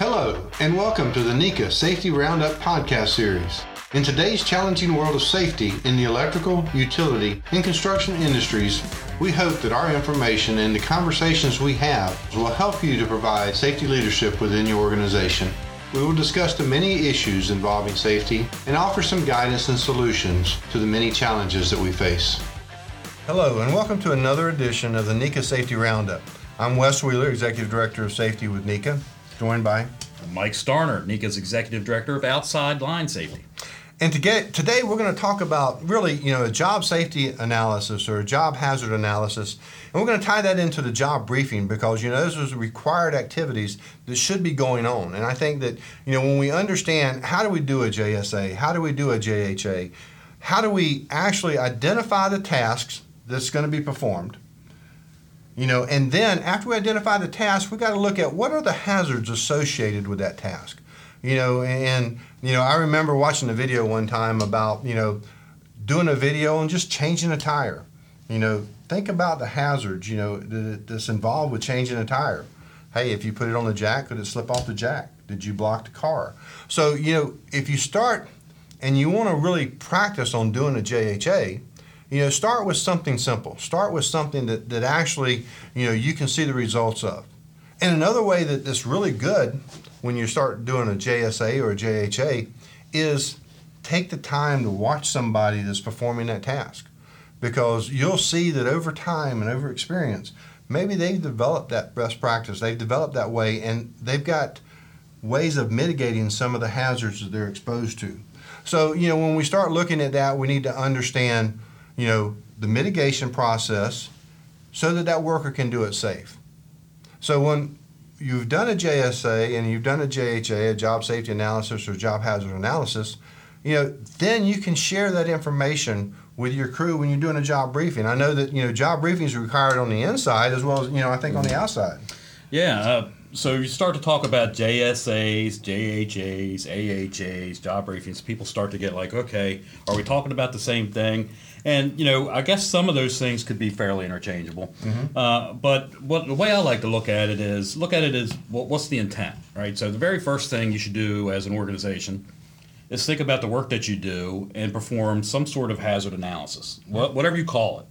Hello, and welcome to the NECA Safety Roundup podcast series. In today's challenging world of safety in the electrical, utility, and construction industries, we hope that our information and the conversations we have will help you to provide safety leadership within your organization. We will discuss the many issues involving safety and offer some guidance and solutions to the many challenges that we face. Hello, and welcome to another edition of the NECA Safety Roundup. I'm Wes Wheeler, Executive Director of Safety with NECA, joined by Mike Starner, NECA's Executive Director of Outside Line Safety. And to get, today we're going to talk about really, you know, a job safety analysis or a job hazard analysis. And we're going to tie that into the job briefing because, you know, those are required activities that should be going on. And I think that, you know, when we understand how do we do a JSA, how do we do a JHA, how do we actually identify the tasks that's going to be performed, you know, and then after we identify the task, we got to look at what are the hazards associated with that task you know and you know i remember watching a video one time about you know doing a video and just changing a tire. You know think about the hazards you know that's involved with changing a tire. Hey if you put it on the jack could it slip off the jack? Did you block the car? So you know if you start and you want to really practice on doing a jha you know start with something simple. Start with something that, that actually you know you can see the results of. And another way that that's really good when you start doing a JSA or a JHA is take the time to watch somebody that's performing that task. Because you'll see that over time and over experience maybe they've developed that best practice they've developed that way and they've got ways of mitigating some of the hazards that they're exposed to. So you know when we start looking at that we need to understand you know the mitigation process so that that worker can do it safe so when you've done a JSA and you've done a JHA, a job safety analysis or job hazard analysis, you know, then you can share that information with your crew when you're doing a job briefing. I know that you know job briefings is required on the inside as well as you know I think on the outside. Yeah. Uh, so you start to talk about JSAs, JHAs, AHAs, job briefings. People start to get like, okay, are we talking about the same thing? And you know, I guess some of those things could be fairly interchangeable. Mm-hmm. Uh, but what the way I like to look at it is look at it as what, what's the intent, right? So the very first thing you should do as an organization is think about the work that you do and perform some sort of hazard analysis, whatever you call it.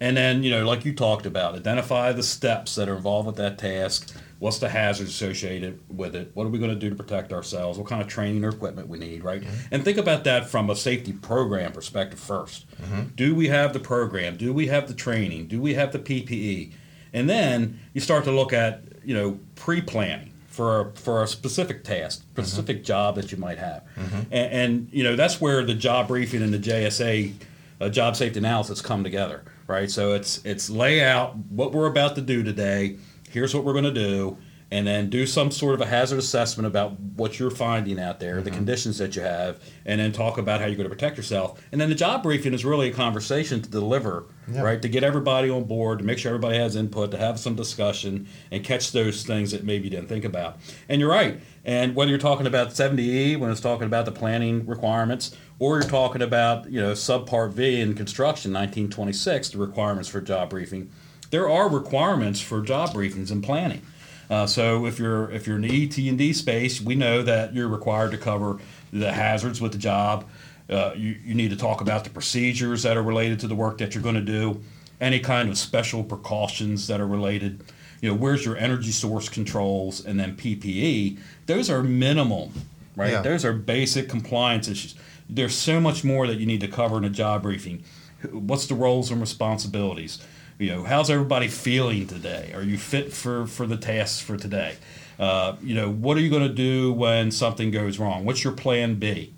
And then, you know, like you talked about, identify the steps that are involved with that task What's the hazards associated with it? What are we going to do to protect ourselves? What kind of training or equipment we need, right? Mm-hmm. And think about that from a safety program perspective 1st mm-hmm. Do we have the program? Do we have the training? Do we have the PPE? And then you start to look at, you know, pre-planning for a, for a specific task, mm-hmm. specific mm-hmm. job that you might have. Mm-hmm. And, and, you know, that's where the job briefing and the JSA uh, job safety analysis come together, right? So it's it's lay out what we're about to do today here's what we're going to do and then do some sort of a hazard assessment about what you're finding out there, mm-hmm. the conditions that you have, and then talk about how you're going to protect yourself. And then the job briefing is really a conversation to deliver, yeah. right? To get everybody on board, to make sure everybody has input, to have some discussion, and catch those things that maybe you didn't think about. And you're right. And whether you're talking about 70E, when it's talking about the planning requirements, or you're talking about you know subpart V in construction, 1926, the requirements for job briefing there are requirements for job briefings and planning. Uh, so if you're if you're in the ET and D space, we know that you're required to cover the hazards with the job. Uh, you, you need to talk about the procedures that are related to the work that you're going to do, any kind of special precautions that are related. You know, where's your energy source controls, and then PPE. Those are minimal, right? Yeah. Those are basic compliance issues. There's so much more that you need to cover in a job briefing. What's the roles and responsibilities? You know, how's everybody feeling today? Are you fit for, for the tasks for today? Uh, you know, what are you going to do when something goes wrong? What's your plan B?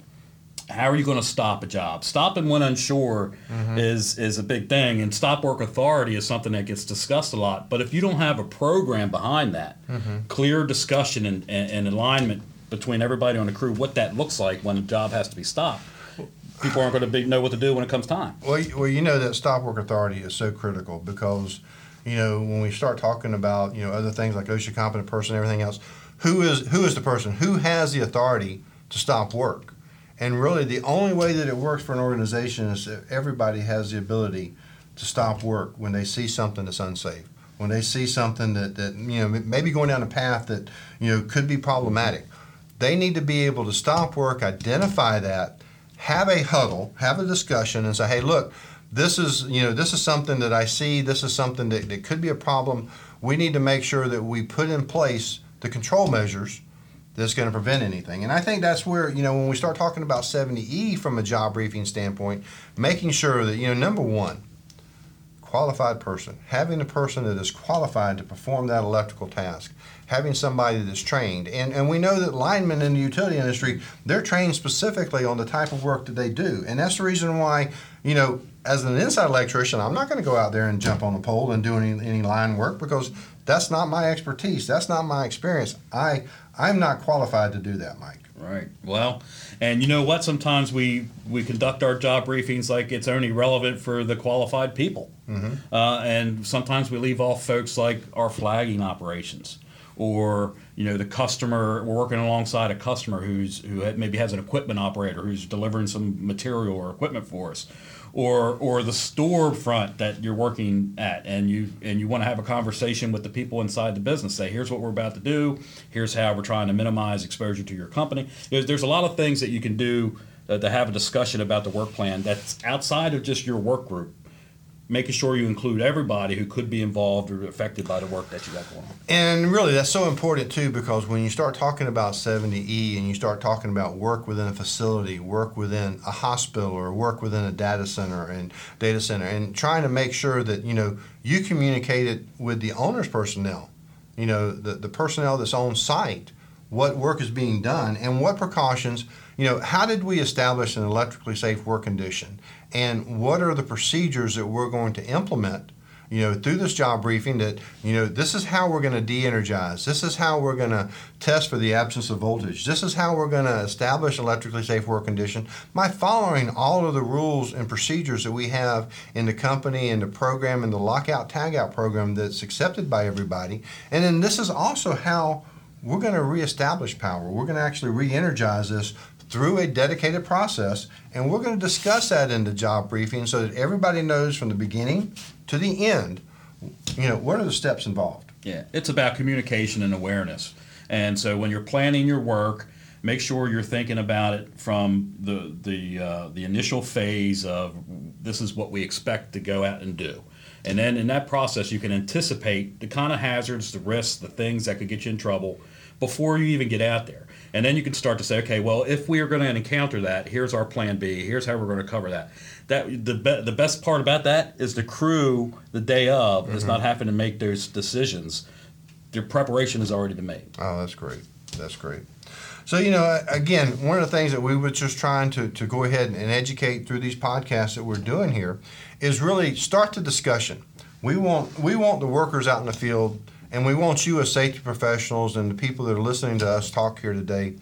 How are you going to stop a job? Stopping when unsure mm-hmm. is is a big thing, and stop work authority is something that gets discussed a lot. But if you don't have a program behind that, mm-hmm. clear discussion and, and, and alignment between everybody on the crew, what that looks like when a job has to be stopped, people aren't going to know what to do when it comes time. Well, well, you know that stop work authority is so critical because, you know, when we start talking about you know other things like OSHA competent person, and everything else, who is who is the person who has the authority to stop work? And really, the only way that it works for an organization is that everybody has the ability to stop work when they see something that's unsafe when they see something that, that you know maybe going down a path that you know could be problematic, they need to be able to stop work, identify that, have a huddle, have a discussion, and say, hey, look, this is you know this is something that I see. This is something that, that could be a problem. We need to make sure that we put in place the control measures that's going to prevent anything. And I think that's where, you know, when we start talking about 70E from a job briefing standpoint, making sure that, you know, number one, qualified person, having a person that is qualified to perform that electrical task, having somebody that's trained. And, and we know that linemen in the utility industry, they're trained specifically on the type of work that they do. And that's the reason why, you know, as an inside electrician, I'm not going to go out there and jump on a pole and do any, any line work because that's not my expertise. That's not my experience. I I'm not qualified to do that, Mike. Right. Well, and you know what? Sometimes we we conduct our job briefings like it's only relevant for the qualified people, mm-hmm. uh, and sometimes we leave off folks like our flagging operations, or you know the customer. We're working alongside a customer who's who maybe has an equipment operator who's delivering some material or equipment for us, or or the storefront that you're working at and you and you want to have a conversation with the people inside the business. Say here's what we're about to do. Here's how we're trying to minimize exposure to your company. There's, there's a lot of things that you can do uh, to have a discussion about the work plan that's outside of just your work group making sure you include everybody who could be involved or affected by the work that you got going on. And really, that's so important too because when you start talking about 70E and you start talking about work within a facility, work within a hospital, or work within a data center and data center, and trying to make sure that you know you communicate it with the owner's personnel, you know the the personnel that's on site, what work is being done, and what precautions you know, how did we establish an electrically safe work condition? And what are the procedures that we're going to implement? you know, through this job briefing that, you know, this is how we're going to de-energize. This is how we're going to test for the absence of voltage. This is how we're going to establish electrically safe work condition by following all of the rules and procedures that we have in the company and the program and the lockout tagout program that's accepted by everybody. And then this is also how we're going to reestablish power. We're going to actually re-energize this through a dedicated process, and we're going to discuss that in the job briefing so that everybody knows from the beginning to the end, you know, what are the steps involved. Yeah, it's about communication and awareness. And so when you're planning your work, make sure you're thinking about it from the the uh, the initial phase of this is what we expect to go out and do. And then in that process, you can anticipate the kind of hazards, the risks, the things that could get you in trouble before you even get out there. And then you can start to say, okay, well, if we are going to encounter that, here's our plan B. Here's how we're going to cover that. That the be- the best part about that is the crew the day of mm-hmm. is not having to make those decisions. Their preparation has already been made. Oh, that's great. That's great. So, you know, again, one of the things that we were just trying to, to go ahead and educate through these podcasts that we're doing here is really start the discussion. We want we want the workers out in the field and we want you as safety professionals and the people that are listening to us talk here today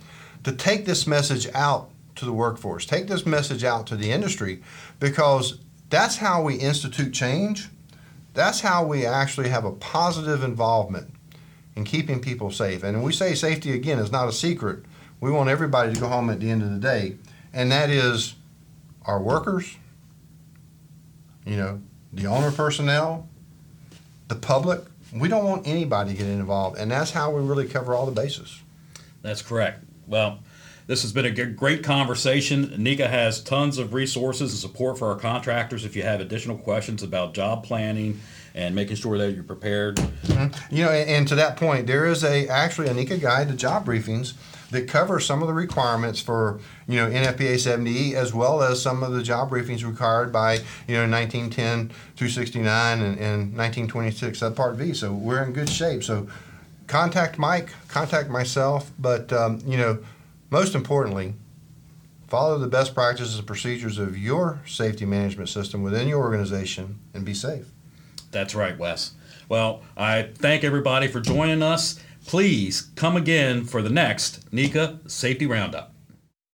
to take this message out to the workforce, take this message out to the industry, because that's how we institute change. That's how we actually have a positive involvement in keeping people safe. And we say safety again is not a secret. We want everybody to go home at the end of the day, and that is our workers, you know, the owner personnel, the public, we don't want anybody getting involved, and that's how we really cover all the bases. That's correct. Well, this has been a great conversation. NECA has tons of resources and support for our contractors if you have additional questions about job planning and making sure that you're prepared. Mm-hmm. You know, and, and, to that point, there is a actually a NECA guide to job briefings that covers some of the requirements for you know NFPA 70E as well as some of the job briefings required by you know 1910 through 69 and, and 1926 subpart V. So we're in good shape. So contact Mike, contact myself, but um, you know most importantly. Follow the best practices and procedures of your safety management system within your organization and be safe. That's right, Wes. Well, I thank everybody for joining us. Please come again for the next NECA Safety Roundup.